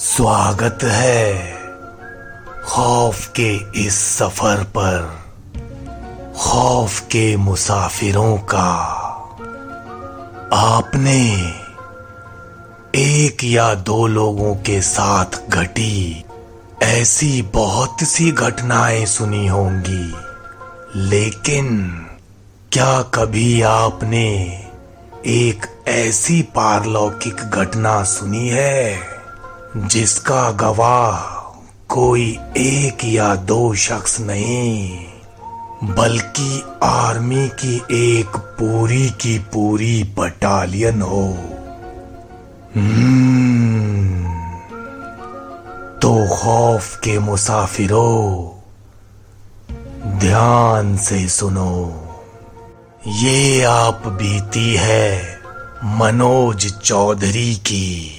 स्वागत है खौफ के इस सफ़र पर, खौफ के मुसाफिरों का। आपने एक या दो लोगों के साथ घटी, ऐसी बहुत सी घटनाएँ सुनी होंगी। लेकिन क्या कभी आपने एक ऐसी पारलौकिक घटना सुनी है? जिसका गवाह कोई एक या दो शख्स नहीं बल्कि आर्मी की एक पूरी की पूरी बटालियन हो। हम्म, तो खौफ के मुसाफिरों ध्यान से सुनो। ये आप बीती है मनोज चौधरी की।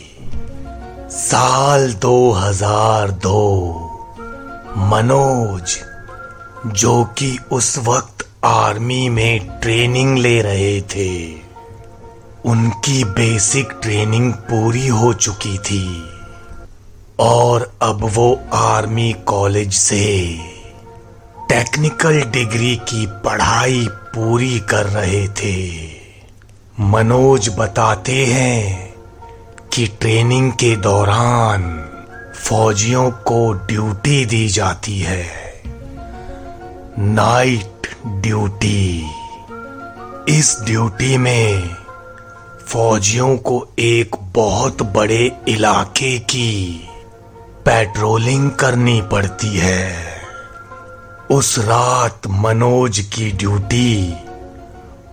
साल 2002 मनोज, जो कि उस वक्त आर्मी में ट्रेनिंग ले रहे थे, उनकी बेसिक ट्रेनिंग पूरी हो चुकी थी। और अब वो आर्मी कॉलेज से टेक्निकल डिग्री की पढ़ाई पूरी कर रहे थे। मनोज बताते हैं कि ट्रेनिंग के दौरान फौजियों को ड्यूटी दी जाती है। Night duty. इस ड्यूटी में फौजियों को एक बहुत बड़े इलाके की पेट्रोलिंग करनी पड़ती है। उस रात मनोज की ड्यूटी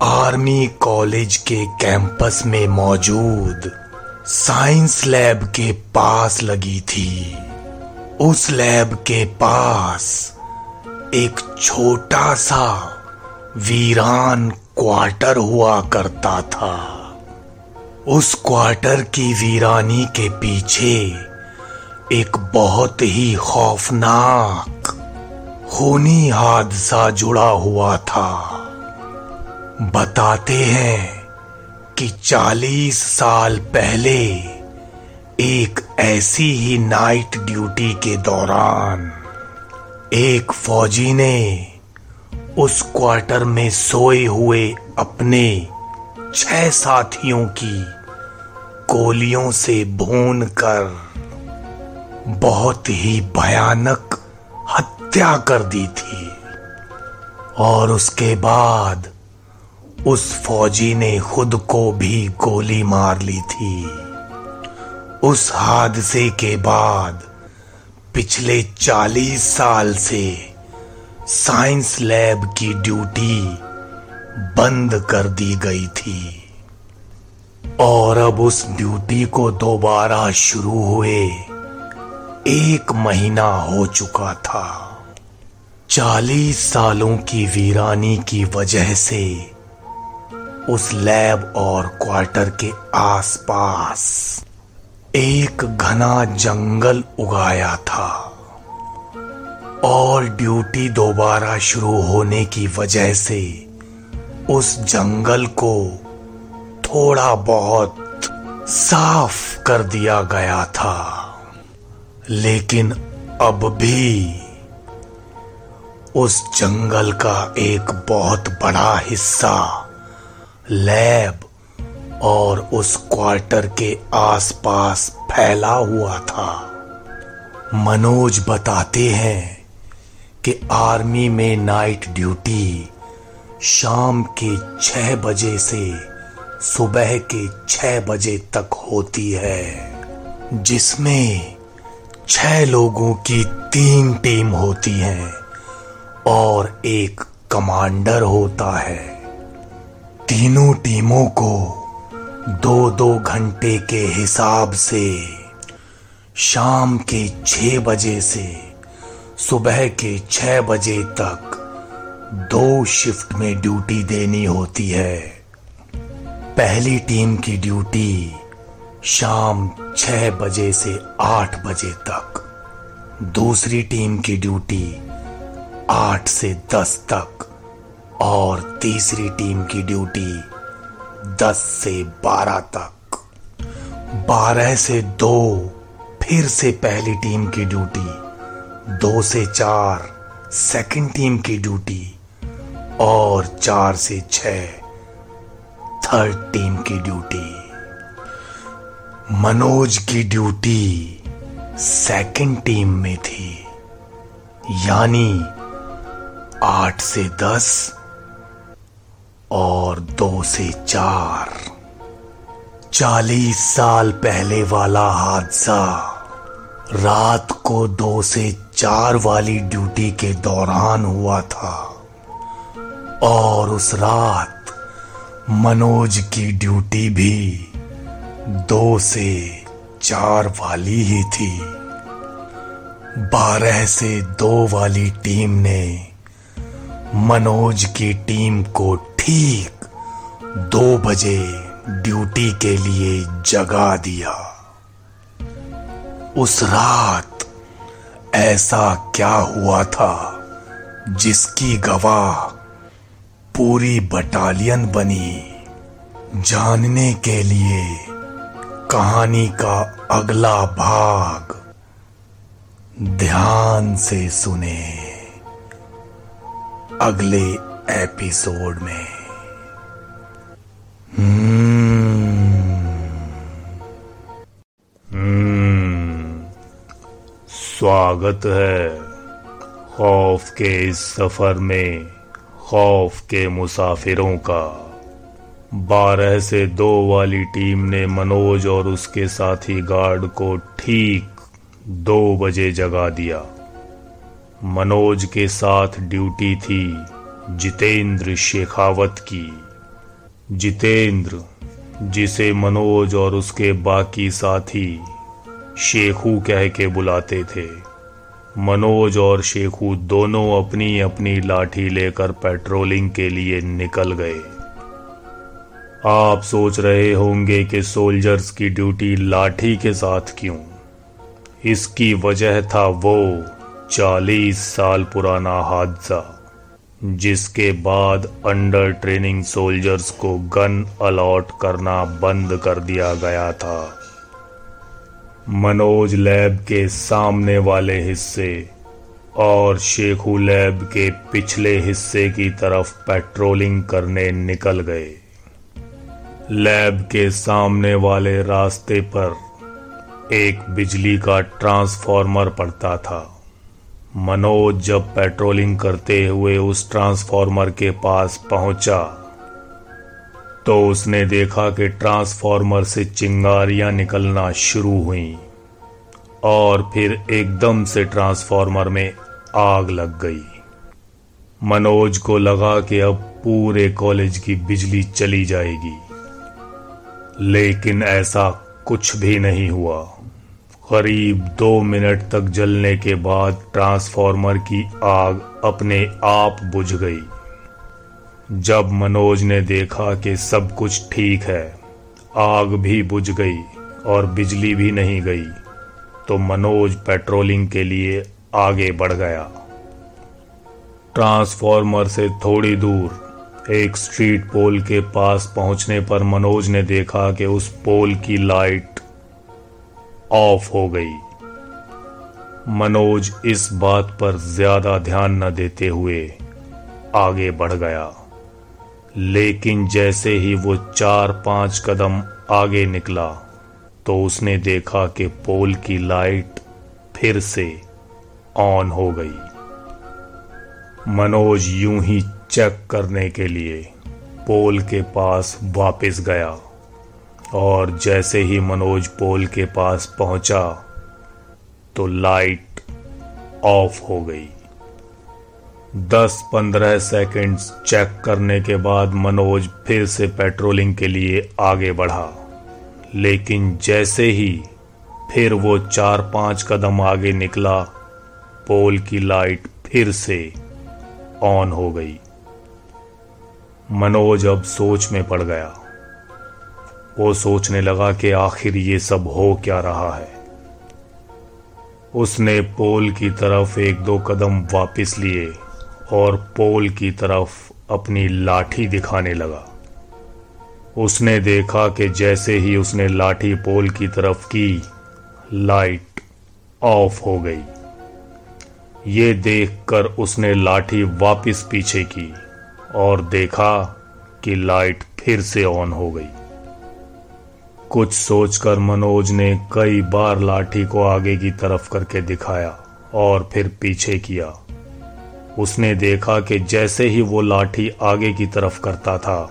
आर्मी कॉलेज के कैंपस में मौजूद साइंस लैब के पास लगी थी। उस लैब के पास एक छोटा सा वीरान क्वार्टर हुआ करता था। उस क्वार्टर की वीरानी के पीछे एक बहुत ही खौफनाक, खूनी हादसा जुड़ा हुआ था। बताते हैं कि चालीस साल पहले एक ऐसी ही नाइट ड्यूटी के दौरान एक फौजी ने उस क्वार्टर में सोए हुए अपने छह साथियों की गोलियों से भून कर बहुत ही भयानक हत्या कर दी थी। और उसके बाद उस फौजी ने खुद को भी गोली मार ली थी। उस हादसे के बाद, पिछले चालीस साल से साइंस लैब की ड्यूटी बंद कर दी गई थी। और अब उस ड्यूटी को दोबारा शुरू हुए एक महीना हो चुका था। चालीस सालों की वीरानी की वजह से उस लैब और क्वार्टर के आसपास एक घना जंगल उगाया था। और ड्यूटी दोबारा शुरू होने की वजह से उस जंगल को थोड़ा बहुत साफ़ कर दिया गया था। लेकिन अब भी उस जंगल का एक बहुत बड़ा हिस्सा लैब और उस क्वार्टर के आसपास फैला हुआ था। मनोज बताते हैं कि आर्मी में नाइट ड्यूटी शाम के छह बजे से सुबह के छह बजे तक होती है, जिसमें छह लोगों की तीन टीम होती है और एक कमांडर होता है। तीनों टीमों को दो दो घंटे के हिसाब से शाम के छह बजे से सुबह के छह बजे तक दो शिफ्ट में ड्यूटी देनी होती है। पहली टीम की ड्यूटी शाम छह बजे से आठ बजे तक। दूसरी टीम की ड्यूटी आठ से दस तक। और तीसरी टीम की ड्यूटी 10 से 12 तक। 12 से 2 फिर से पहली टीम की ड्यूटी। दो से चार सेकंड टीम की ड्यूटी। और चार से छ थर्ड टीम की ड्यूटी। मनोज की ड्यूटी सेकंड टीम में थी। यानी आठ से दस और दो से चार। चालीस साल पहले वाला हादसा रात को दो से चार वाली ड्यूटी के दौरान हुआ था। और उस रात मनोज की ड्यूटी भी दो से चार वाली ही थी। बारह से दो वाली टीम ने मनोज की टीम को ठीक दो बजे ड्यूटी के लिए जगा दिया। उस रात ऐसा क्या हुआ था जिसकी गवाह पूरी बटालियन बनी जानने के लिए कहानी का अगला भाग ध्यान से सुने अगले एपिसोड में। स्वागत है खौफ के इस सफ़र में, खौफ के मुसाफिरों का। बारह से दो वाली टीम ने मनोज और उसके साथी गार्ड को ठीक दो बजे जगा दिया। मनोज के साथ ड्यूटी थी जितेंद्र शेखावत की। जितेंद्र, जिसे मनोज और उसके बाकी साथी शेखू कह के बुलाते थे। मनोज और शेखू दोनों अपनी अपनी लाठी लेकर पेट्रोलिंग के लिए निकल गए। आप सोच रहे होंगे कि सोल्जर्स की ड्यूटी लाठी के साथ क्यों? इसकी वजह था वो चालीस साल पुराना हादसा। जिसके बाद अंडर ट्रेनिंग सोल्जर्स को गन अलॉट करना बंद कर दिया गया था। मनोज लैब के सामने वाले हिस्से और शेखू लैब के पिछले हिस्से की तरफ़ पेट्रोलिंग करने निकल गए। लैब के सामने वाले रास्ते पर एक बिजली का ट्रांसफॉर्मर पड़ता था। मनोज जब पेट्रोलिंग करते हुए उस ट्रांसफॉर्मर के पास पहुँचा तो उसने देखा कि ट्रांसफॉर्मर से चिंगारियाँ निकलना शुरू हुई और फिर एकदम से ट्रांसफॉर्मर में आग लग गई। मनोज को लगा कि अब पूरे कॉलेज की बिजली चली जाएगी, लेकिन ऐसा कुछ भी नहीं हुआ। करीब दो मिनट तक जलने के बाद ट्रांसफॉर्मर की आग अपने आप बुझ गई। जब मनोज ने देखा कि सब कुछ ठीक है, आग भी बुझ गई और बिजली भी नहीं गई तो मनोज पेट्रोलिंग के लिए आगे बढ़ गया। ट्रांसफॉर्मर से थोड़ी दूर, एक स्ट्रीट पोल के पास पहुँचने पर मनोज ने देखा कि उस पोल की लाइट ऑफ़ हो गई। मनोज इस बात पर ज़्यादा ध्यान न देते हुए आगे बढ़ गया। लेकिन जैसे ही वो चार पाँच कदम आगे निकला तो उसने देखा कि पोल की लाइट फिर से ऑन हो गई। मनोज यूँ ही चेक करने के लिए पोल के पास वापस गया। और जैसे ही मनोज पोल के पास पहुँचा तो लाइट ऑफ़ हो गई। दस पंद्रह सेकंड्स चेक करने के बाद मनोज फिर से पेट्रोलिंग के लिए आगे बढ़ा। लेकिन जैसे ही फिर वो चार पाँच कदम आगे निकला, पोल की लाइट फिर से ऑन हो गई। मनोज अब सोच में पड़ गया। वो सोचने लगा कि आखिर ये सब हो क्या रहा है। उसने पोल की तरफ़ एक दो कदम वापस लिए और पोल की तरफ़ अपनी लाठी दिखाने लगा। उसने देखा कि जैसे ही उसने लाठी पोल की तरफ़ की, लाइट ऑफ़ हो गई। ये देखकर उसने लाठी वापस पीछे की और देखा कि लाइट फिर से ऑन हो गई। कुछ सोचकर मनोज ने कई बार लाठी को आगे की तरफ़ करके दिखाया और फिर पीछे किया। उसने देखा कि जैसे ही वो लाठी आगे की तरफ़ करता था,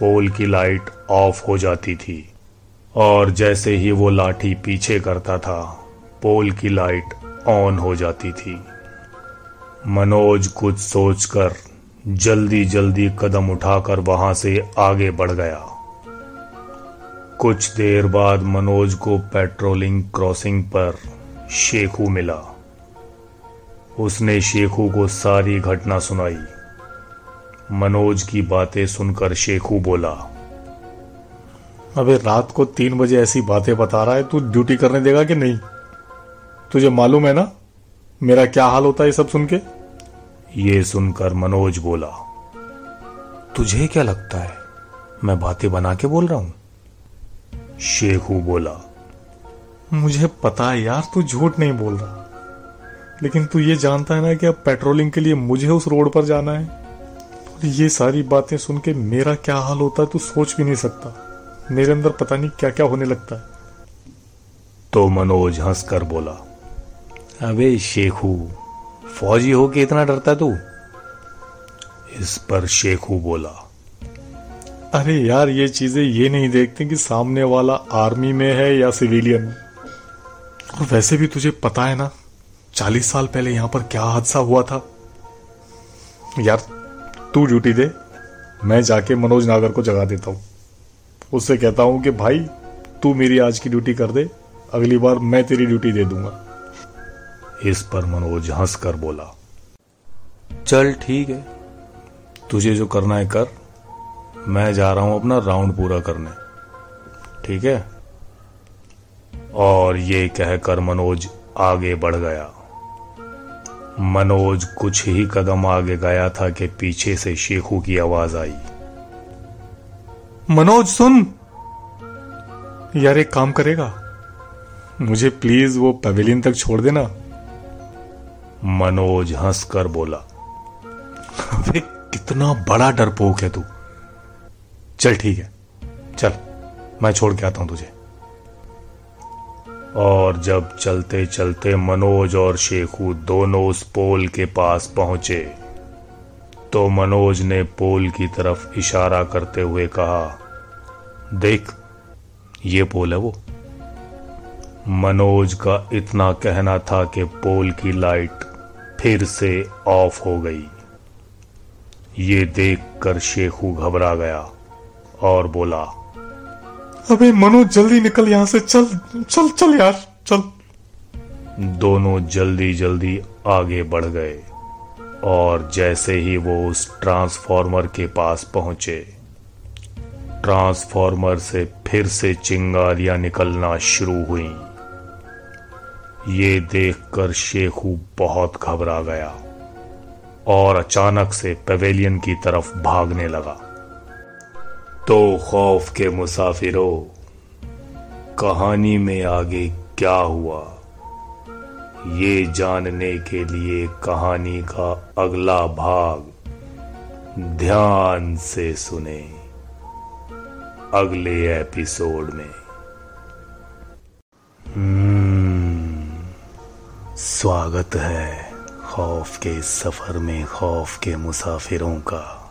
पोल की लाइट ऑफ़ हो जाती थी और जैसे ही वो लाठी पीछे करता था, पोल की लाइट ऑन हो जाती थी। मनोज कुछ सोचकर जल्दी जल्दी कदम उठाकर वहाँ से आगे बढ़ गया। कुछ देर बाद मनोज को पेट्रोलिंग क्रॉसिंग पर शेखू मिला। उसने शेखू को सारी घटना सुनाई। मनोज की बातें सुनकर शेखू बोला अबे रात को तीन बजे ऐसी बातें बता रहा है तू ड्यूटी करने देगा कि नहीं? तुझे मालूम है ना मेरा क्या हाल होता है सब सुन के? ये सुनकर मनोज बोला तुझे क्या लगता है मैं बातें बना के बोल रहा हूँ? शेखू बोला मुझे पता है यार तू झूठ नहीं बोल रहा। लेकिन तू ये जानता है ना कि अब पेट्रोलिंग के लिए मुझे उस रोड पर जाना है। और ये सारी बातें सुन के मेरा क्या हाल होता है तू सोच भी नहीं सकता। मेरे अंदर पता नहीं क्या क्या होने लगता है। तो मनोज हंसकर बोला अबे शेखू फौजी हो के इतना डरता तू? इस पर शेखू बोला अरे यार, ये चीज़ें ये नहीं देखते कि सामने वाला आर्मी में है या सिविलियन और वैसे भी तुझे पता है ना, चालीस साल पहले यहाँ पर क्या हादसा हुआ था? यार, तू ड्यूटी दे, मैं जाके मनोज नागर को जगा देता हूँ। उससे कहता हूँ कि भाई, तू मेरी आज की ड्यूटी कर दे, अगली बार मैं तेरी ड्यूटी दे दूँगा। इस पर मनोज हंसकर बोला, चल ठीक है, तुझे जो करना है कर। मैं जा रहा हूँ अपना राउंड पूरा करने। ठीक है? और ये कहकर मनोज आगे बढ़ गया। मनोज कुछ ही कदम आगे गया था कि पीछे से शेखू की आवाज़ आई। मनोज सुन। यार एक काम करेगा? मुझे प्लीज़ वो पवेलियन तक छोड़ देना। मनोज हंसकर बोला अबे कितना बड़ा डरपोक है तू। चल, ठीक है। चल, मैं छोड़ के आता हूँ तुझे। और जब चलते चलते मनोज और शेखू दोनों उस पोल के पास पहुँचे तो मनोज ने पोल की तरफ़ इशारा करते हुए कहा, देख, ये पोल है वो। मनोज का इतना कहना था कि पोल की लाइट फिर से ऑफ़ हो गई। ये देखकर शेखू घबरा गया। और बोला अबे मनोज जल्दी निकल यहाँ से चल चल चल यार चल। दोनों जल्दी जल्दी आगे बढ़ गए और जैसे ही वो उस ट्रांसफॉर्मर के पास पहुँचे ट्रांसफॉर्मर से फिर से चिंगारियाँ निकलना शुरू हुई। ये देखकर शेखू बहुत घबरा गया और अचानक से पवेलियन की तरफ़ भागने लगा। तो खौफ के मुसाफिरों, कहानी में आगे क्या हुआ? ये जानने के लिए कहानी का अगला भाग ध्यान से सुने अगले एपिसोड में। स्वागत है खौफ के सफ़र में खौफ के मुसाफिरों का।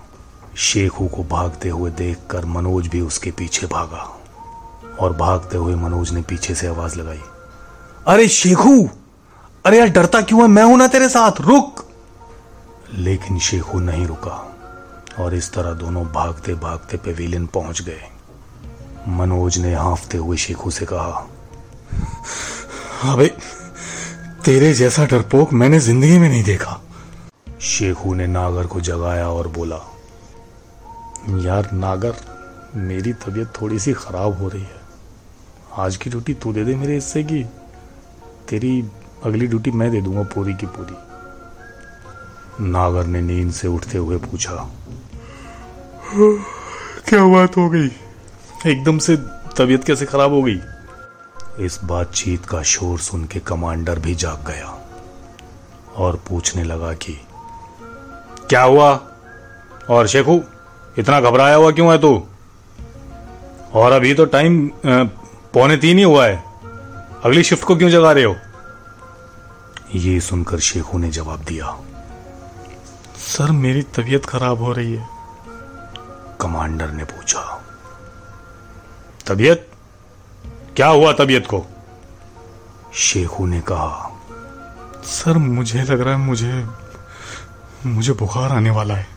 शेखू को भागते हुए देखकर मनोज भी उसके पीछे भागा और भागते हुए मनोज ने पीछे से आवाज़ लगाई, अरे शेखू, अरे यार डरता क्यों है? मैं हूँ ना तेरे साथ, रुक! लेकिन शेखू नहीं रुका और इस तरह दोनों भागते भागते पेविलियन पहुँच गए। मनोज ने हाफते हुए शेखू से कहा, अबे, तेरे जैसा डरपोक मैंने ज़िंदगी में नहीं देखा। शेखू ने नागर को जगाया और बोला यार नागर मेरी तबीयत थोड़ी सी खराब हो रही है। आज की ड्यूटी तू दे दे मेरे हिस्से की। तेरी अगली ड्यूटी मैं दे दूँगा पूरी की पूरी। नागर ने नींद से उठते हुए पूछा क्या बात हो गई? एकदम से तबीयत कैसे खराब हो गई? इस बातचीत का शोर सुन के कमांडर भी जाग गया और पूछने लगा कि क्या हुआ? और शेखू इतना घबराया हुआ क्यों है तू? और अभी तो टाइम पौने तीन ही हुआ है। अगली शिफ्ट को क्यों जगा रहे हो? ये सुनकर शेखू ने जवाब दिया, सर, मेरी तबीयत खराब हो रही है। कमांडर ने पूछा, तबीयत? क्या हुआ तबीयत को? शेखू ने कहा, सर, मुझे लग रहा है मुझे मुझे बुखार आने वाला है।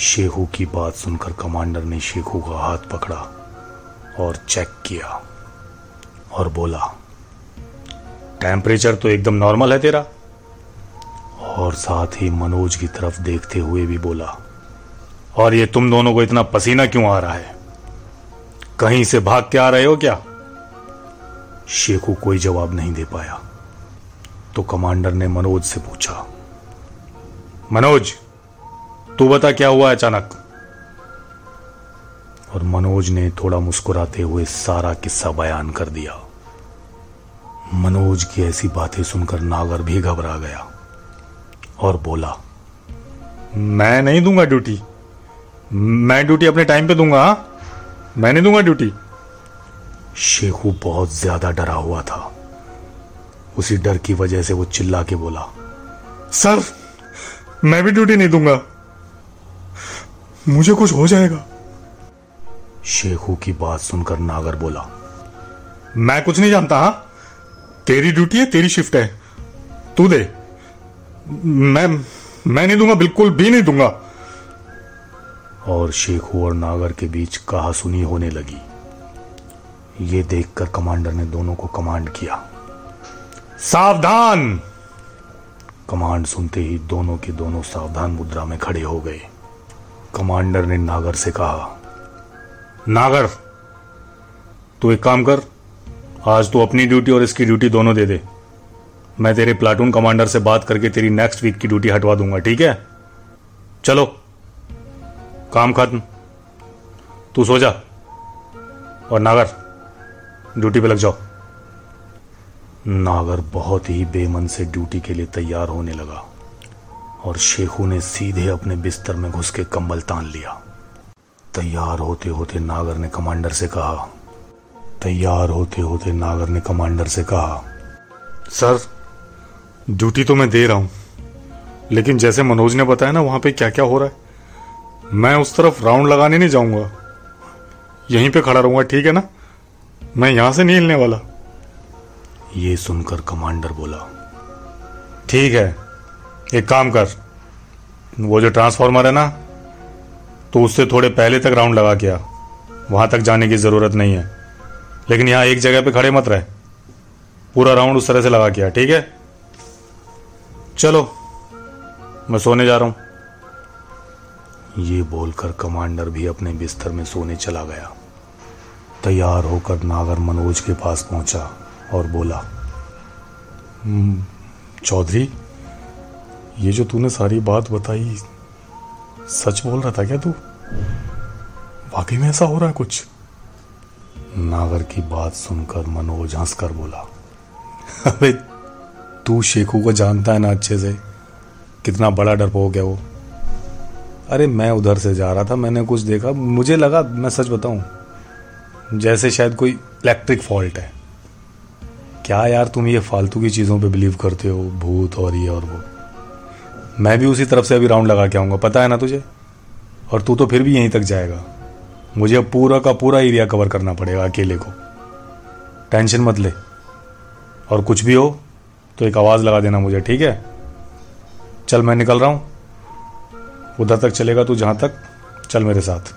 शेखू की बात सुनकर कमांडर ने शेखू का हाथ पकड़ा और चेक किया और बोला, टेम्परेचर तो एकदम नॉर्मल है तेरा? और साथ ही मनोज की तरफ़ देखते हुए भी बोला, और ये तुम दोनों को इतना पसीना क्यों आ रहा है? कहीं से भाग के आ रहे हो क्या? शेखू कोई जवाब नहीं दे पाया। तो कमांडर ने मनोज से पूछा, मनोज तू बता क्या हुआ अचानक? और मनोज ने थोड़ा मुस्कुराते हुए सारा किस्सा बयान कर दिया। मनोज की ऐसी बातें सुनकर नागर भी घबरा गया और बोला, मैं नहीं दूँगा ड्यूटी। मैं ड्यूटी अपने टाइम पे दूँगा, हा? मैं नहीं दूँगा ड्यूटी। शेखू बहुत ज़्यादा डरा हुआ था। उसी डर की वजह से वो चिल्ला के बोला, सर, मैं भी ड्यूटी नहीं दूँगा। मुझे कुछ हो जाएगा। शेखू की बात सुनकर नागर बोला मैं कुछ नहीं जानता हा? तेरी ड्यूटी है तेरी शिफ्ट है। तू दे। मैं मैं नहीं दूँगा बिल्कुल भी नहीं दूँगा। और शेखू और नागर के बीच कहा सुनी होने लगी। ये देखकर कमांडर ने दोनों को कमांड किया। सावधान! कमांड सुनते ही दोनों के दोनों सावधान मुद्रा में खड़े हो गए। कमांडर ने नागर से कहा, नागर, तू एक काम कर, आज तू अपनी ड्यूटी और इसकी ड्यूटी दोनों दे दे। मैं तेरे प्लाटून कमांडर से बात करके तेरी नेक्स्ट वीक की ड्यूटी हटवा दूँगा, ठीक है? चलो, काम खत्म। तू सो जा और नागर, ड्यूटी पे लग जाओ। नागर बहुत ही बेमन से ड्यूटी के लिए तैयार होने लगा। और शेखू ने सीधे अपने बिस्तर में घुस के कंबल तान लिया। तैयार होते होते नागर ने कमांडर से कहा, तैयार होते होते नागर ने कमांडर से कहा, सर, ड्यूटी तो मैं दे रहा हूँ, लेकिन जैसे मनोज ने बताया ना, वहाँ पे क्या क्या हो रहा है। मैं उस तरफ़ राउंड लगाने नहीं जाऊँगा। यहीं पे खड़ा रहूँगा, ठीक है ना? मैं यहाँ से नहीं हिलने वाला। ये सुनकर कमांडर बोला, ठीक है एक काम कर वो जो ट्रांसफॉर्मर है ना तो उससे थोड़े पहले तक राउंड लगा के आ। वहाँ तक जाने की ज़रूरत नहीं है। लेकिन यहाँ एक जगह पे खड़े मत रहे। पूरा राउंड उस तरह से लगा के आ ठीक है? चलो मैं सोने जा रहा हूँ। ये बोलकर कमांडर भी अपने बिस्तर में सोने चला गया। तैयार होकर नागर मनोज के पास पहुँचा और बोला "हम्म, चौधरी ये जो तूने सारी बात बताई, सच बोल रहा था क्या तू? वाकई में ऐसा हो रहा है कुछ? नागर की बात सुनकर मनोज हंसकर बोला, अबे, तू शेखू को जानता है ना अच्छे से? कितना बड़ा डर डरपोक है वो? अरे, मैं उधर से जा रहा था, मैंने कुछ देखा। मुझे लगा, मैं सच बताऊँ, जैसे शायद कोई इलेक्ट्रिक फॉल्ट है। क्या यार तुम ये फालतू की चीज़ों पे बिलीव करते हो? भूत और ये और वो। मैं भी उसी तरफ़ से अभी राउंड लगा के आऊँगा, पता है ना तुझे? और तू तो फिर भी यहीं तक जाएगा। मुझे अब पूरा का पूरा एरिया कवर करना पड़ेगा अकेले को। टेंशन मत ले। और कुछ भी हो तो एक आवाज़ लगा देना मुझे, ठीक है? चल, मैं निकल रहा हूँ। उधर तक चलेगा तू, जहाँ तक। चल मेरे साथ।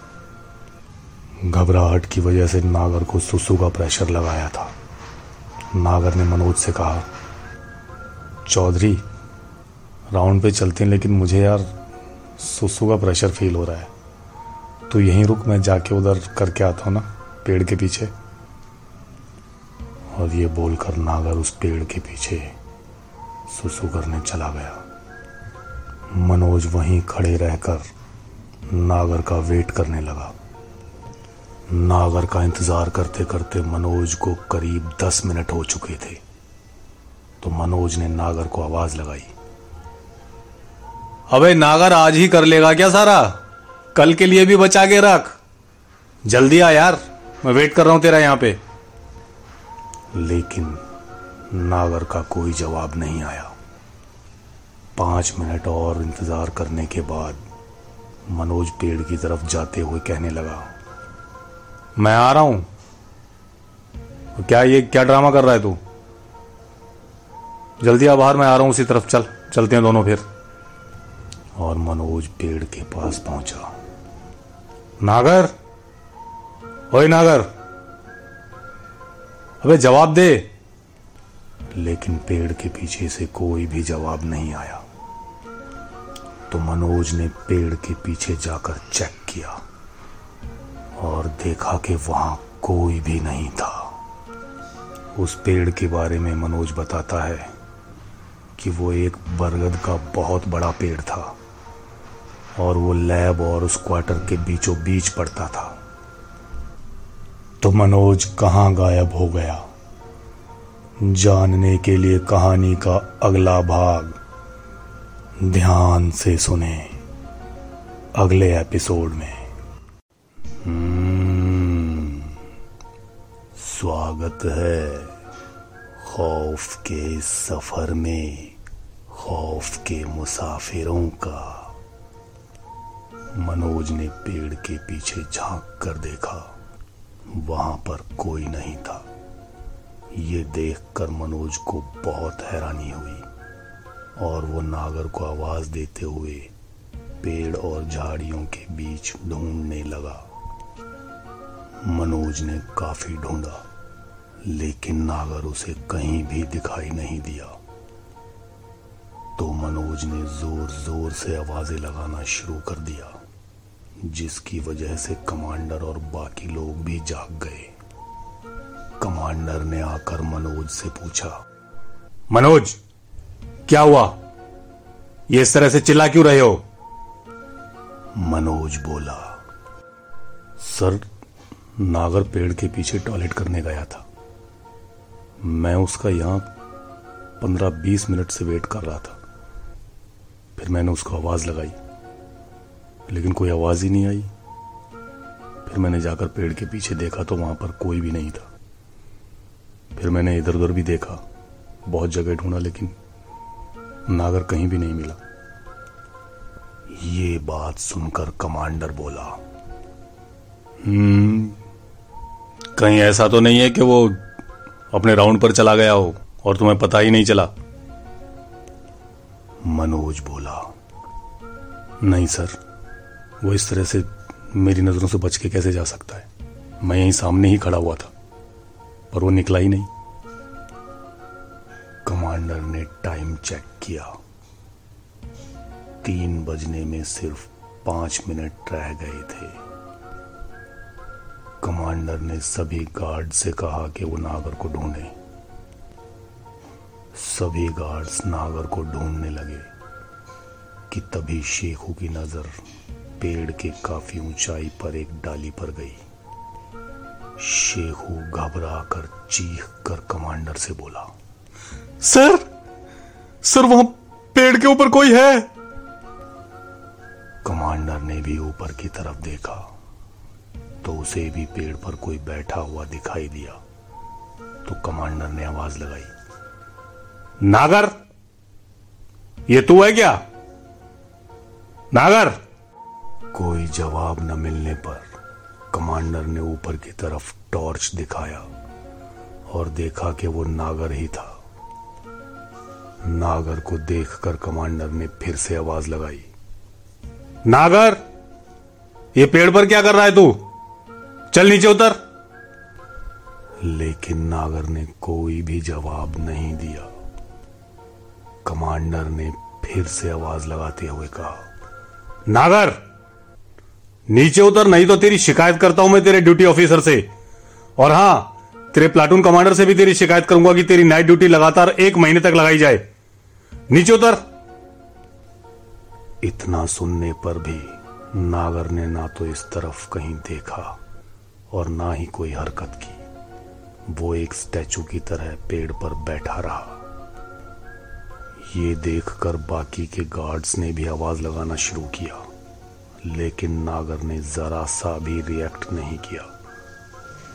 घबराहट की वजह से नागर को सुसु का प्रेशर लगाया था। नागर ने मनोज से कहा, चौधरी राउंड पे चलते हैं, लेकिन मुझे यार सुसु का प्रेशर फील हो रहा है। तो यहीं रुक मैं जाके उधर करके आता हूँ ना, पेड़ के पीछे। और ये बोलकर नागर उस पेड़ के पीछे सुसु करने चला गया। मनोज वहीं खड़े रहकर नागर का वेट करने लगा। नागर का इंतज़ार करते करते मनोज को करीब दस मिनट हो चुके थे। तो मनोज ने नागर को आवाज़ लगाई। अबे नागर आज ही कर लेगा क्या सारा? कल के लिए भी बचा के रख। जल्दी आ यार, मैं वेट कर रहा हूँ तेरा यहाँ पे। लेकिन नागर का कोई जवाब नहीं आया। पाँच मिनट और इंतज़ार करने के बाद मनोज पेड़ की तरफ़ जाते हुए कहने लगा, मैं आ रहा हूँ। क्या ये, क्या ड्रामा कर रहा है तू? जल्दी आ, बाहर मैं आ रहा हूँ, उसी तरफ़। चल, चलते हैं दोनों फिर। और मनोज पेड़ के पास पहुँचा। नागर? ओए नागर! अबे जवाब दे। लेकिन पेड़ के पीछे से कोई भी जवाब नहीं आया। तो मनोज ने पेड़ के पीछे जाकर चेक किया और देखा कि वहाँ कोई भी नहीं था। उस पेड़ के बारे में मनोज बताता है कि वो एक बरगद का बहुत बड़ा पेड़ था। और वो लैब और उस क्वार्टर के बीचों बीच पड़ता था। तो मनोज कहाँ गायब हो गया? जानने के लिए कहानी का अगला भाग ध्यान से सुने अगले एपिसोड में। हम्म, स्वागत है खौफ के सफ़र में खौफ के मुसाफिरों का। मनोज ने पेड़ के पीछे झाँक कर देखा। वहाँ पर कोई नहीं था। ये देखकर मनोज को बहुत हैरानी हुई और वो नागर को आवाज़ देते हुए पेड़ और झाड़ियों के बीच ढूँढने लगा। मनोज ने काफ़ी ढूंढा, लेकिन नागर उसे कहीं भी दिखाई नहीं दिया। तो मनोज ने ज़ोर ज़ोर से आवाज़ें लगाना शुरू कर दिया। जिसकी वजह से कमांडर और बाकी लोग भी जाग गए। कमांडर ने आकर मनोज से पूछा, मनोज, क्या हुआ? ये इस तरह से चिल्ला क्यों रहे हो? मनोज बोला, सर, नागर पेड़ के पीछे टॉयलेट करने गया था। मैं उसका यहाँ पंद्रह बीस मिनट से वेट कर रहा था। फिर मैंने उसको आवाज़ लगाई लेकिन कोई आवाज़ ही नहीं आई। फिर मैंने जाकर पेड़ के पीछे देखा तो वहाँ पर कोई भी नहीं था। फिर मैंने इधर उधर भी देखा, बहुत जगह ढूंढा, लेकिन नागर कहीं भी नहीं मिला। ये बात सुनकर कमांडर बोला हम्म कहीं ऐसा तो नहीं है कि वो अपने राउंड पर चला गया हो और तुम्हें पता ही नहीं चला? मनोज बोला, नहीं सर वो इस तरह से मेरी नज़रों से बच के कैसे जा सकता है? मैं यहीं सामने ही खड़ा हुआ था, पर वो निकला ही नहीं। कमांडर ने टाइम चेक किया। तीन बजने में सिर्फ़ पाँच मिनट रह गए थे। कमांडर ने सभी गार्ड से कहा कि वो नागर को ढूंढे। सभी गार्ड्स नागर को ढूँढने लगे कि तभी शेखू की नज़र पेड़ के काफ़ी ऊंचाई पर एक डाली पर गई। शेखू घबरा कर चीख कर कमांडर से बोला सर सर वहाँ पेड़ के ऊपर कोई है? कमांडर ने भी ऊपर की तरफ़ देखा तो उसे भी पेड़ पर कोई बैठा हुआ दिखाई दिया। तो कमांडर ने आवाज़ लगाई नागर ये तू है क्या? नागर कोई जवाब न मिलने पर कमांडर ने ऊपर की तरफ़ टॉर्च दिखाया और देखा कि वो नागर ही था। नागर को देखकर कमांडर ने फिर से आवाज़ लगाई, नागर, ये पेड़ पर क्या कर रहा है तू? चल नीचे उतर। लेकिन नागर ने कोई भी जवाब नहीं दिया। कमांडर ने फिर से आवाज़ लगाते हुए कहा, नागर नीचे उतर, नहीं तो तेरी शिकायत करता हूँ मैं तेरे ड्यूटी ऑफिसर से। और हाँ, तेरे प्लाटून कमांडर से भी तेरी शिकायत करूँगा कि तेरी नाइट ड्यूटी लगातार एक महीने तक लगाई जाए। नीचे उतर। इतना सुनने पर भी नागर ने ना तो इस तरफ़ कहीं देखा और ना ही कोई हरकत की। वो एक स्टैचू की तरह पेड़ पर बैठा रहा। ये देखकर बाकी के गार्ड्स ने भी आवाज़ लगाना शुरू किया। लेकिन नागर ने जरा सा भी रिएक्ट नहीं किया।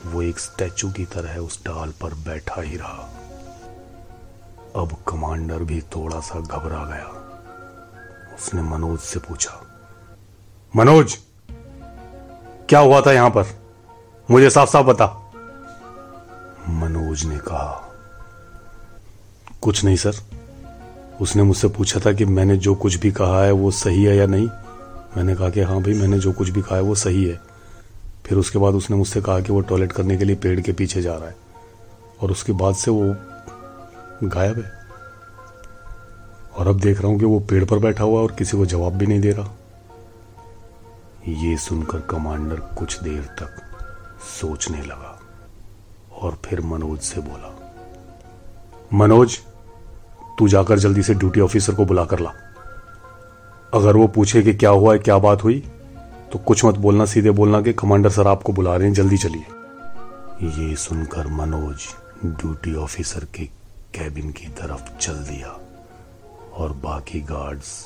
वो एक स्टैचू की तरह उस डाल पर बैठा ही रहा। अब कमांडर भी थोड़ा सा घबरा गया। उसने मनोज से पूछा, मनोज, क्या हुआ था यहाँ पर? मुझे साफ़ साफ़ बता। मनोज ने कहा, कुछ नहीं, सर। उसने मुझसे पूछा था कि मैंने जो कुछ भी कहा है वो सही है या नहीं। मैंने कहा कि हाँ भाई, मैंने जो कुछ भी है वो सही है। फिर उसके बाद उसने मुझसे कहा कि वो टॉयलेट करने के लिए पेड़ के पीछे जा रहा है। और उसके बाद से वो गायब है। और अब देख रहा हूँ कि वो पेड़ पर बैठा हुआ और किसी को जवाब भी नहीं दे रहा। ये सुनकर कमांडर कुछ देर तक सोचने लगा और फिर मनोज से बोला, मनोज, तू जाकर जल्दी से ड्यूटी ऑफिसर को बुला कर ला। अगर वो पूछे कि क्या हुआ है, क्या बात हुई तो कुछ मत बोलना, सीधे बोलना कि कमांडर सर आपको बुला रहे हैं, जल्दी चलिए। ये सुनकर मनोज ड्यूटी ऑफिसर के कैबिन की तरफ़ चल दिया और बाकी गार्ड्स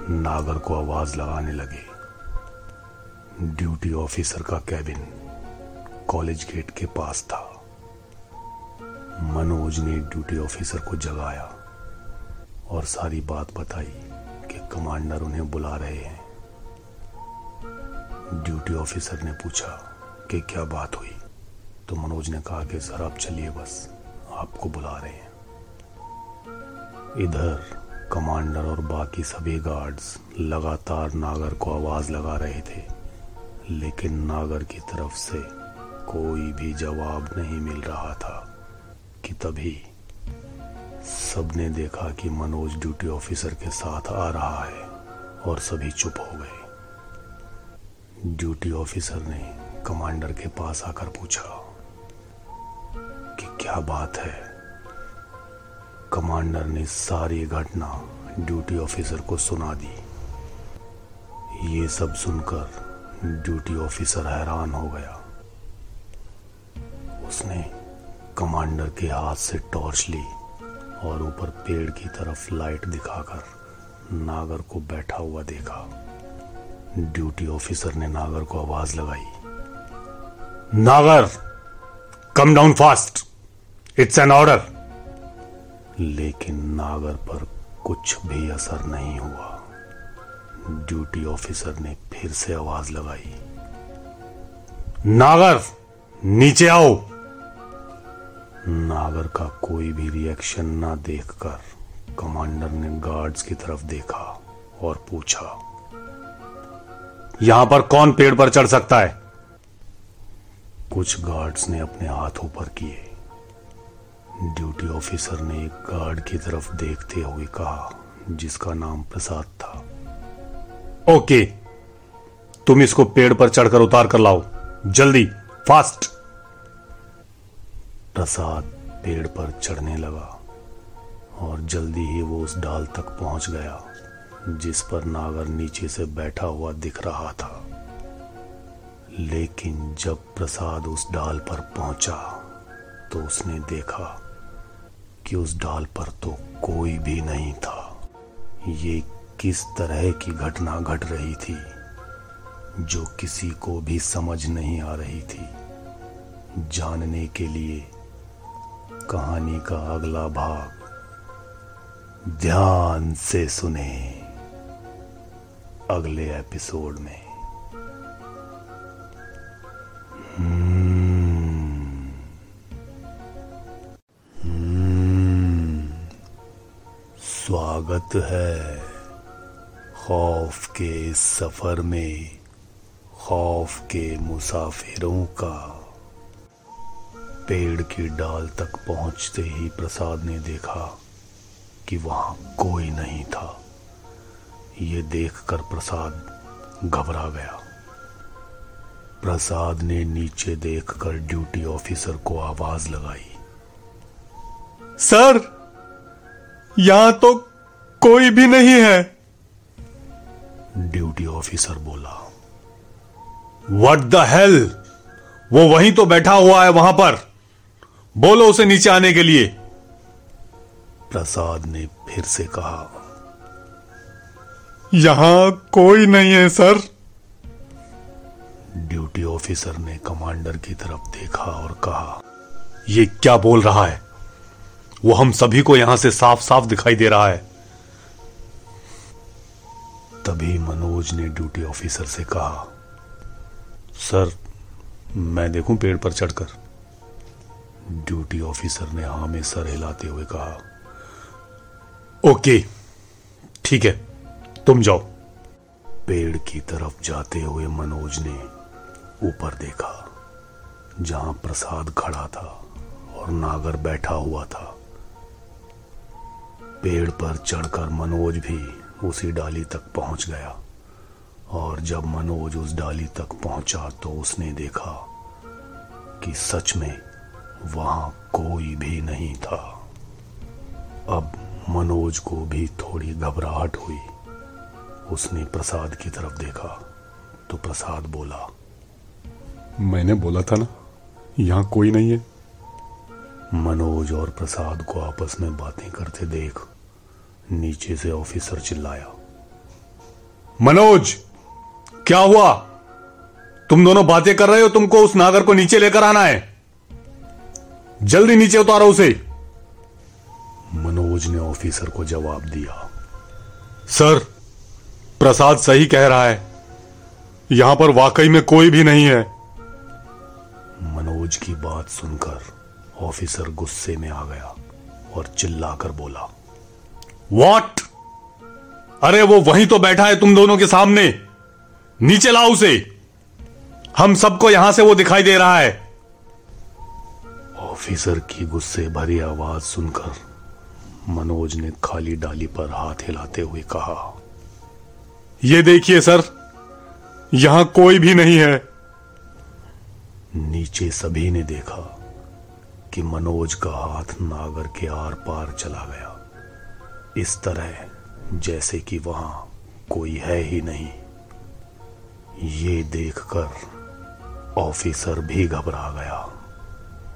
नागर को आवाज़ लगाने लगे। ड्यूटी ऑफिसर का कैबिन कॉलेज गेट के पास था। मनोज ने ड्यूटी ऑफिसर को जगाया और सारी बात बताई। कमांडर उन्हें बुला रहे हैं। ड्यूटी ऑफिसर ने पूछा कि क्या बात हुई? तो मनोज ने कहा कि, सर, आप चलिए बस, आपको बुला रहे हैं। इधर कमांडर और बाकी सभी गार्ड्स लगातार नागर को आवाज़ लगा रहे थे, लेकिन नागर की तरफ़ से कोई भी जवाब नहीं मिल रहा था कि तभी सबने देखा कि मनोज ड्यूटी ऑफिसर के साथ आ रहा है और सभी चुप हो गए। ड्यूटी ऑफिसर ने कमांडर के पास आकर पूछा कि क्या बात है? कमांडर ने सारी घटना ड्यूटी ऑफिसर को सुना दी। ये सब सुनकर ड्यूटी ऑफिसर हैरान हो गया। उसने कमांडर के हाथ से टॉर्च ली। और ऊपर पेड़ की तरफ़ लाइट दिखाकर नागर को बैठा हुआ देखा। ड्यूटी ऑफिसर ने नागर को आवाज़ लगाई। Nagar come down fast it's an order लेकिन नागर पर कुछ भी असर नहीं हुआ। ड्यूटी ऑफिसर ने फिर से आवाज़ लगाई। नागर, नीचे आओ। नागर का कोई भी रिएक्शन ना देखकर कमांडर ने गार्ड्स की तरफ़ देखा और पूछा, यहाँ पर कौन पेड़ पर चढ़ सकता है? कुछ गार्ड्स ने अपने हाथ ऊपर किए। ड्यूटी ऑफिसर ने एक गार्ड की तरफ़ देखते हुए कहा, जिसका नाम प्रसाद था, ओके, तुम इसको पेड़ पर चढ़कर उतार कर लाओ। जल्दी फास्ट प्रसाद पेड़ पर चढ़ने लगा और जल्दी ही वो उस डाल तक पहुँच गया, जिस पर नागर नीचे से बैठा हुआ दिख रहा था। लेकिन जब प्रसाद उस डाल पर पहुँचा तो उसने देखा कि उस डाल पर तो कोई भी नहीं था। ये किस तरह की घटना घट गट रही थी, जो किसी को भी समझ नहीं आ रही थी। जानने के लिए कहानी का अगला भाग। ध्यान से सुने अगले एपिसोड में। स्वागत है खौफ के इस सफ़र में, खौफ के मुसाफिरों का। पेड़ की डाल तक पहुँचते ही प्रसाद ने देखा कि वहाँ कोई नहीं था। ये देखकर प्रसाद घबरा गया। प्रसाद ने नीचे देखकर ड्यूटी ऑफिसर को आवाज़ लगाई। सर यहाँ तो कोई भी नहीं है। ड्यूटी ऑफिसर बोला वट द हेल वो वहीं तो बैठा हुआ है वहाँ पर। बोलो उसे नीचे आने के लिए। प्रसाद ने फिर से कहा यहाँ कोई नहीं है सर। ड्यूटी ऑफिसर ने कमांडर की तरफ़ देखा और कहा ये क्या बोल रहा है? वो हम सभी को यहाँ से साफ़ साफ़ दिखाई दे रहा है। तभी मनोज ने ड्यूटी ऑफिसर से कहा सर मैं देखूँ पेड़ पर चढ़कर? ड्यूटी ऑफिसर ने हाँ में सर हिलाते हुए कहा, ओके, ठीक है, तुम जाओ। पेड़ की तरफ़ जाते हुए मनोज ने ऊपर देखा, जहाँ प्रसाद खड़ा था और नागर बैठा हुआ था। पेड़ पर चढ़कर मनोज भी उसी डाली तक पहुँच गया और जब मनोज उस डाली तक पहुँचा तो उसने देखा कि सच में वहाँ कोई भी नहीं था। अब मनोज को भी थोड़ी घबराहट हुई। उसने प्रसाद की तरफ़ देखा तो प्रसाद बोला मैंने बोला था ना यहाँ कोई नहीं है। मनोज और प्रसाद को आपस में बातें करते देख नीचे से ऑफिसर चिल्लाया मनोज क्या हुआ? तुम दोनों बातें कर रहे हो तुमको उस नागर को नीचे लेकर आना है। जल्दी नीचे उतारो उसे। मनोज ने ऑफिसर को जवाब दिया। सर प्रसाद सही कह रहा है। यहाँ पर वाकई में कोई भी नहीं है। मनोज की बात सुनकर ऑफिसर गुस्से में आ गया और चिल्लाकर बोला वॉट अरे वो वहीं तो बैठा है तुम दोनों के सामने। नीचे लाओ उसे। हम सबको यहाँ से वो दिखाई दे रहा है। ऑफिसर की गुस्से भरी आवाज़ सुनकर मनोज ने खाली डाली पर हाथ हिलाते हुए कहा, ये देखिए सर, यहाँ कोई भी नहीं है। नीचे सभी ने देखा कि मनोज का हाथ नागर के आर पार चला गया। इस तरह जैसे कि वहाँ कोई है ही नहीं। ये देखकर ऑफिसर भी घबरा गया।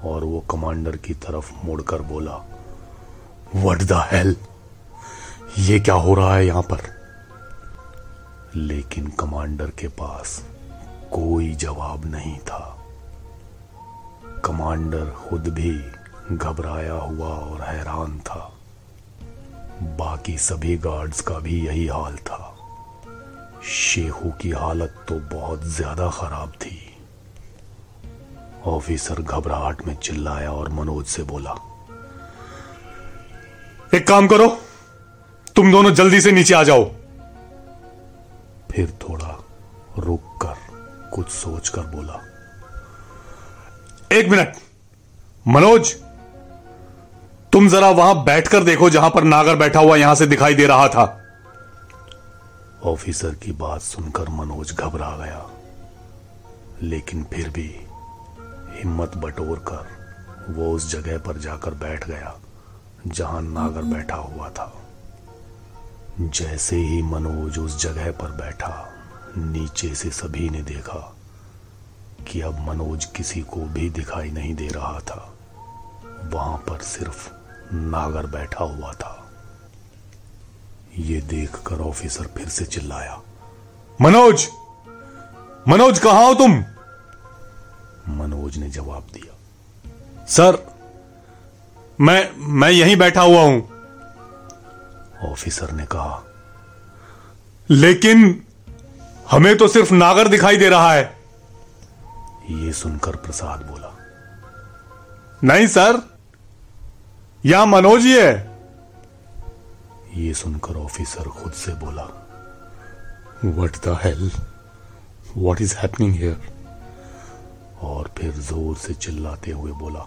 और वो कमांडर की तरफ़ मुड़कर बोला वट द हेल ये क्या हो रहा है यहाँ पर? लेकिन कमांडर के पास कोई जवाब नहीं था। कमांडर खुद भी घबराया हुआ और हैरान था। बाकी सभी गार्ड्स का भी यही हाल था। शेखू की हालत तो बहुत ज़्यादा खराब थी। ऑफिसर घबराहट में चिल्लाया और मनोज से बोला एक काम करो तुम दोनों जल्दी से नीचे आ जाओ। फिर थोड़ा रुक कर कुछ सोचकर बोला एक मिनट मनोज तुम जरा वहाँ बैठकर देखो जहाँ पर नागर बैठा हुआ यहाँ से दिखाई दे रहा था। ऑफिसर की बात सुनकर मनोज घबरा गया लेकिन फिर भी हिम्मत बटोर कर वो उस जगह पर जाकर बैठ गया, जहाँ नागर बैठा हुआ था। जैसे ही मनोज उस जगह पर बैठा, नीचे से सभी ने देखा कि अब मनोज किसी को भी दिखाई नहीं दे रहा था। वहाँ पर सिर्फ़ नागर बैठा हुआ था। ये देखकर ऑफिसर फिर से चिल्लाया, मनोज! मनोज, कहा हो तुम? मनोज ने जवाब दिया, सर, मैं मैं यहीं बैठा हुआ हूँ। ऑफिसर ने कहा, लेकिन हमें तो सिर्फ़ नागर दिखाई दे रहा है। यह सुनकर प्रसाद बोला, नहीं सर, यहाँ मनोज ही है। यह सुनकर ऑफिसर खुद से बोला what the hell what is happening here और फिर ज़ोर से चिल्लाते हुए बोला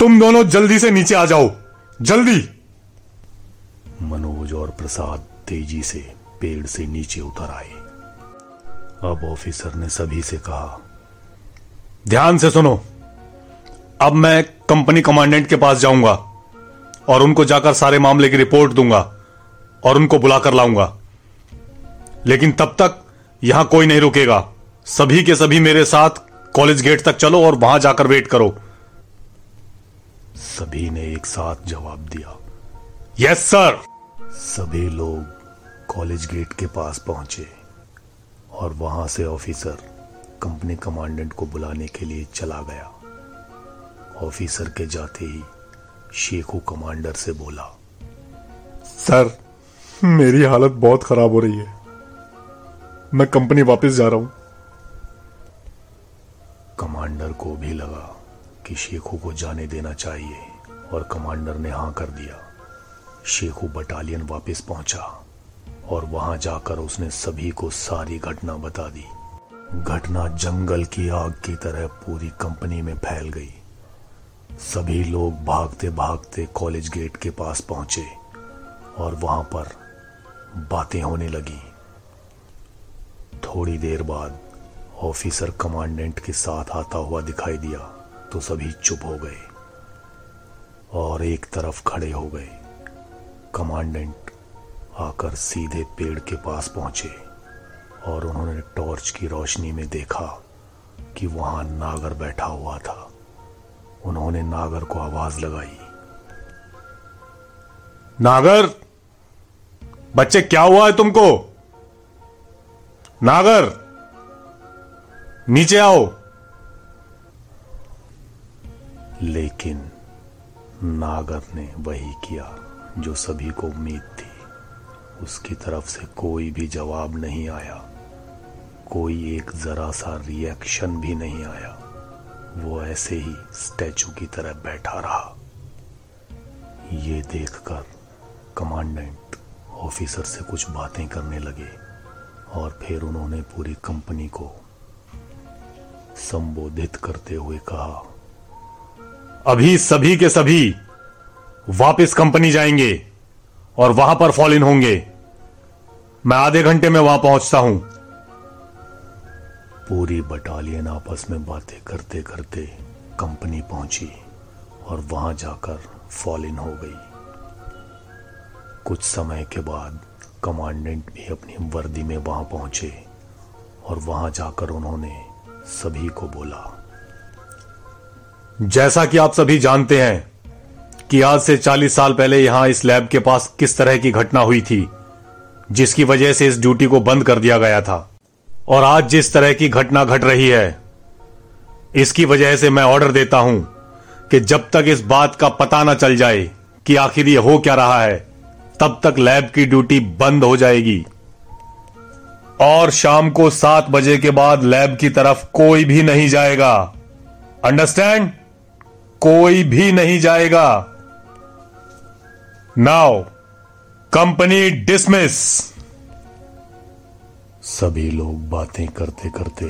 तुम दोनों जल्दी से नीचे आ जाओ। जल्दी। मनोज और प्रसाद तेज़ी से पेड़ से नीचे उतर आए। अब ऑफिसर ने सभी से कहा ध्यान से सुनो। अब मैं कंपनी कमांडेंट के पास जाऊँगा और उनको जाकर सारे मामले की रिपोर्ट दूँगा और उनको बुलाकर लाऊँगा। लेकिन तब तक यहाँ कोई नहीं रुकेगा। सभी के सभी मेरे साथ कॉलेज गेट तक चलो और वहाँ जाकर वेट करो। सभी ने एक साथ जवाब दिया। यस सर सभी लोग कॉलेज गेट के पास पहुँचे और वहाँ से ऑफिसर कंपनी कमांडेंट को बुलाने के लिए चला गया। ऑफिसर के जाते ही शेखू कमांडर से बोला सर मेरी हालत बहुत खराब हो रही है। मैं कंपनी वापस जा रहा हूँ। कमांडर को भी लगा कि शेखू को जाने देना चाहिए और कमांडर ने हाँ कर दिया। शेखू बटालियन वापस पहुँचा और वहाँ जाकर उसने सभी को सारी घटना बता दी। घटना जंगल की आग की तरह पूरी कंपनी में फैल गई। सभी लोग भागते भागते कॉलेज गेट के पास पहुँचे और वहाँ पर बातें होने लगी। थोड़ी देर बाद ऑफिसर कमांडेंट के साथ आता हुआ दिखाई दिया तो सभी चुप हो गए और एक तरफ़ खड़े हो गए। कमांडेंट आकर सीधे पेड़ के पास पहुँचे और उन्होंने टॉर्च की रोशनी में देखा कि वहाँ नागर बैठा हुआ था। उन्होंने नागर को आवाज़ लगाई। नागर, बच्चे, क्या हुआ है तुमको? नागर! नीचे आओ। लेकिन नागर ने वही किया जो सभी को उम्मीद थी। उसकी तरफ़ से कोई भी जवाब नहीं आया। कोई एक जरा सा रिएक्शन भी नहीं आया। वो ऐसे ही स्टैचू की तरह बैठा रहा। ये देखकर कमांडेंट ऑफिसर से कुछ बातें करने लगे और फिर उन्होंने पूरी कंपनी को संबोधित करते हुए कहा, अभी सभी के सभी वापस कंपनी जाएँगे और वहाँ पर फॉल इन होंगे। मैं आधे घंटे में वहाँ पहुँचता हूँ। पूरी बटालियन आपस में बातें करते करते कंपनी पहुँची और वहाँ जाकर फॉल इन हो गई। कुछ समय के बाद कमांडेंट भी अपनी वर्दी में वहाँ पहुँचे और वहाँ जाकर उन्होंने सभी को बोला। जैसा कि आप सभी जानते हैं कि आज से 40 साल पहले यहाँ इस लैब के पास किस तरह की घटना हुई थी, जिसकी वजह से इस ड्यूटी को बंद कर दिया गया था। और आज जिस तरह की घटना घट रही है, इसकी वजह से मैं ऑर्डर देता हूँ कि जब तक इस बात का पता ना चल जाए कि आखिर ये हो क्या रहा है, तब तक लैब की ड्यूटी बंद हो जाएगी। और शाम को सात बजे के बाद लैब की तरफ़ कोई भी नहीं जाएगा। अंडरस्टैंड कोई भी नहीं जाएगा। नाउ कंपनी डिसमिस सभी लोग बातें करते करते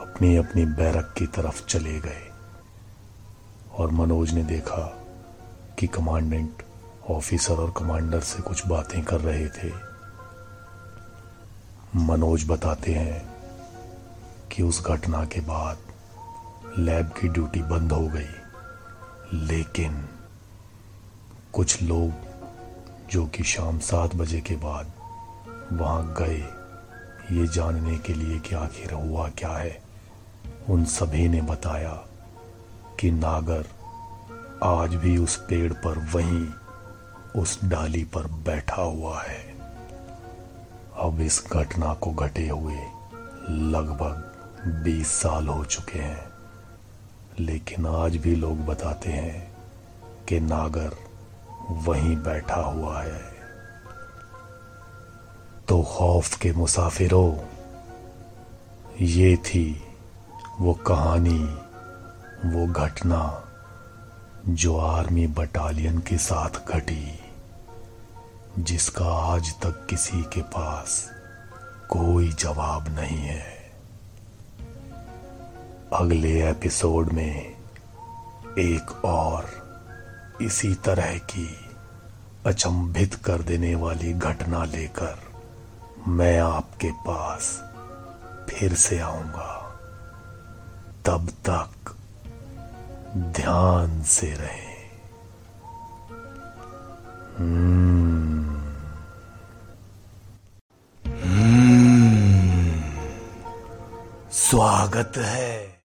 अपनी अपनी बैरक की तरफ़ चले गए और मनोज ने देखा कि कमांडेंट ऑफिसर और कमांडर से कुछ बातें कर रहे थे। मनोज बताते हैं कि उस घटना के बाद लैब की ड्यूटी बंद हो गई। लेकिन कुछ लोग जो कि शाम सात बजे के बाद वहाँ गए, ये जानने के लिए कि आखिर हुआ क्या है, उन सभी ने बताया कि नागर आज भी उस पेड़ पर वहीं, उस डाली पर बैठा हुआ है। अब इस घटना को घटे हुए लगभग 20 साल हो चुके हैं। लेकिन आज भी लोग बताते हैं कि नागर वहीं बैठा हुआ है। तो खौफ के मुसाफिरों, ये थी वो कहानी, वो घटना जो आर्मी बटालियन के साथ घटी। जिसका आज तक किसी के पास कोई जवाब नहीं है। अगले एपिसोड में एक और इसी तरह की अचंभित कर देने वाली घटना लेकर मैं आपके पास फिर से आऊँगा। तब तक ध्यान से रहे। स्वागत है